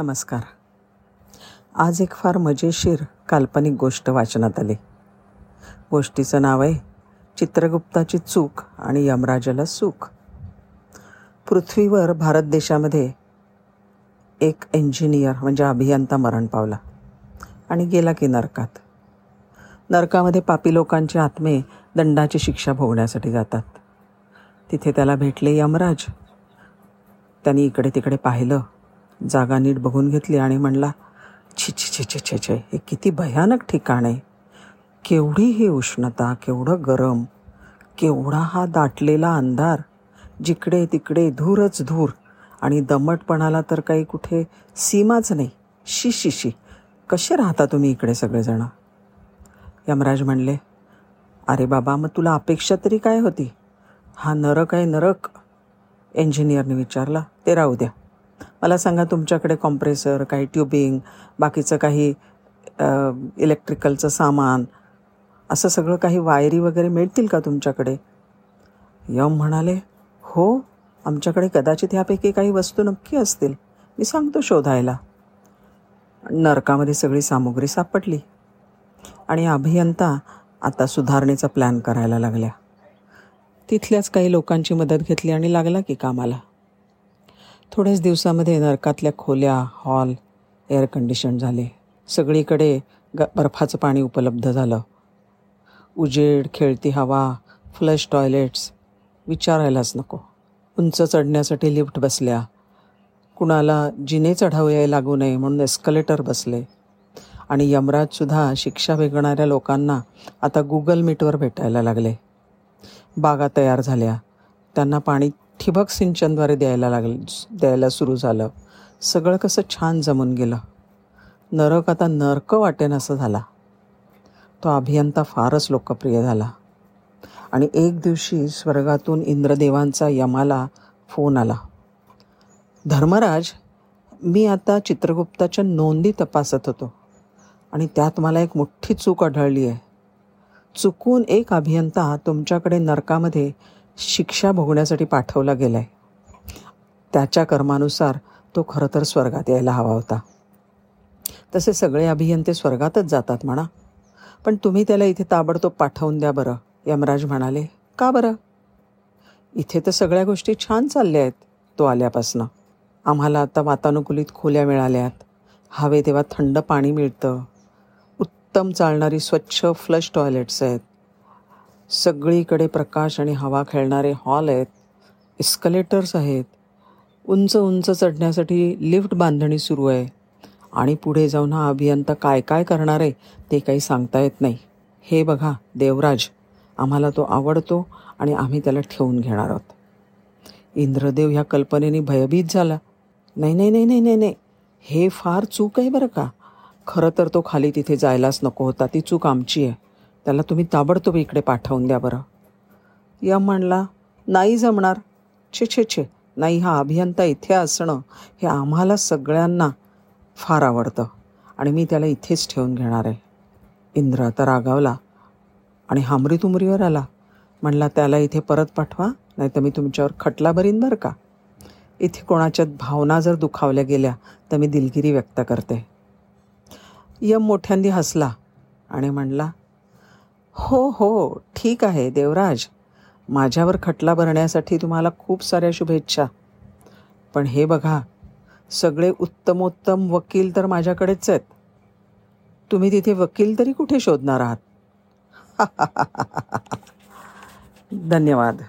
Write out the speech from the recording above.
नमस्कार. आज एक फार मजेशीर काल्पनिक गोष्ट वाचनात आली. गोष्टीचं नाव आहे चित्रगुप्ताची चूक आणि यमराजाला सुख. पृथ्वीवर भारत देशामध्ये एक इंजिनियर म्हणजे अभियंता मरण पावला आणि गेला की नरकात. नरकामध्ये पापी लोकांचे आत्मे दंडाची शिक्षा भोगण्यासाठी जातात. तिथे त्याला भेटले यमराज. त्यांनी इकडे तिकडे पाहिलं. जागा नीट बघून घेतली आणि म्हणला छी छी छी छी छे छे हे किती भयानक ठिकाण आहे. केवढी ही उष्णता केवढं गरम केवढा हा दाटलेला अंधार जिकडे तिकडे धूरच धूर आणि दमटपणाला तर काही कुठे सीमाच नाही. शी शी शी कसे राहता तुम्ही इकडे सगळेजणं? यमराज म्हणले अरे बाबा मग तुला अपेक्षा तरी काय होती? हा नरक आहे नरक. इंजिनियरने विचारला ते राहू द्या. मला सांगा तुमच्याकडे कॉम्प्रेसर काही ट्युबिंग बाकीचं काही इलेक्ट्रिकलचं सामान असं सगळं काही वायरी वगैरे मिळतील का तुमच्याकडे? यम म्हणाले हो आमच्याकडे कदाचित ह्यापैकी काही वस्तू नक्की असतील. मी सांगतो शोधायला. नरकामध्ये सगळी सामुग्री सापडली. आणि अभियंता आता सुधारणेचा प्लॅन करायला लागल्या. तिथल्याच काही लोकांची मदत घेतली आणि लागला की कामाला. थोड्याच दिवसामध्ये नरकातल्या खोल्या हॉल एअर कंडिशन झाले. सगळीकडे ग बर्फाचं पाणी उपलब्ध झालं. उजेड खेळती हवा फ्लश टॉयलेट्स विचारायलाच नको. उंच चढण्यासाठी लिफ्ट बसल्या. कुणाला जिने चढावया लागू नये म्हणून एस्कलेटर बसले. आणि यमराजसुद्धा शिक्षा वेगणाऱ्या लोकांना आता गुगल मीटवर भेटायला लागले. बागा तयार झाल्या. त्यांना पाणी ठिबक सिंचनद्वारे द्यायला लागलं द्यायला सुरू झालं. सगळं कसं छान जमून गेलं. नरक आता नरक वाटेन असं झाला. तो अभियंता फारच लोकप्रिय झाला. आणि एक दिवशी स्वर्गातून इंद्रदेवांचा यमाला फोन आला. धर्मराज मी आता चित्रगुप्ताच्या नोंदी तपासत होतो. आणि त्यात मला एक मोठी चूक आढळली आहे चुकून एक अभियंता तुमच्याकडे नरकामध्ये शिक्षा भोगण्यासाठी पाठवला गेला आहे त्याच्या कर्मानुसार तो खरं तर स्वर्गात यायला हवा होता. तसे सगळे अभियंते स्वर्गातच जातात म्हणा. पण तुम्ही त्याला इथे ताबडतोब पाठवून द्या बरं यमराज म्हणाले. का बरं? इथे तर सगळ्या गोष्टी छान चालल्या आहेत तो आल्यापासनं. आम्हाला आता वातानुकूलित खोल्या मिळाल्यात. हवे तेव्हा थंड पाणी मिळतं. उत्तम चालणारी स्वच्छ फ्लश टॉयलेट्स आहेत. सगळीकडे प्रकाश आणि हवा खेळणारे हॉल आहेत इस्कलेटर्स आहेत. उंच उंच चढण्यासाठी लिफ्ट बांधणी सुरू आहे. आणि पुढे जाऊन हा अभियंता काय काय करणार आहे ते काही सांगता येत नाही. हे बघा देवराज. आम्हाला तो आवडतो आणि आम्ही त्याला ठेवून घेणार आहोत. इंद्रदेव ह्या कल्पनेने भयभीत झाला. नाही नाही नाही नाही नाही नाही. हे फार चूक आहे बरं का? खरं तर तो खाली तिथे जायलाच नको होता. ती चूक आमची आहे. त्याला तुम्ही ताबडतोब इकडे पाठवून द्या बरं. यम म्हणला नाही जमणार. छे छे छे. नाही हा अभियंता इथे असणं हे आम्हाला सगळ्यांना फार आवडतं आणि मी त्याला इथेच ठेवून घेणार आहे. इंद्र आता रागावला आणि हामरीतुमरीवर आला. म्हणला त्याला इथे परत पाठवा नाही तर मी तुमच्यावर खटला भरीन बरं का. इथे कोणाच्यात भावना जर दुखावल्या गेल्या तर मी दिलगिरी व्यक्त करते. यम मोठ्यांदी हसला आणि म्हणला हो हो ठीक आहे देवराज. माझ्यावर खटला भरण्यासाठी तुम्हाला खूप साऱ्या शुभेच्छा. पण हे बघा सगळे उत्तमोत्तम वकील तर माझ्याकडेच आहेत. तुम्ही तिथे वकील तरी कुठे शोधणार आहात? धन्यवाद.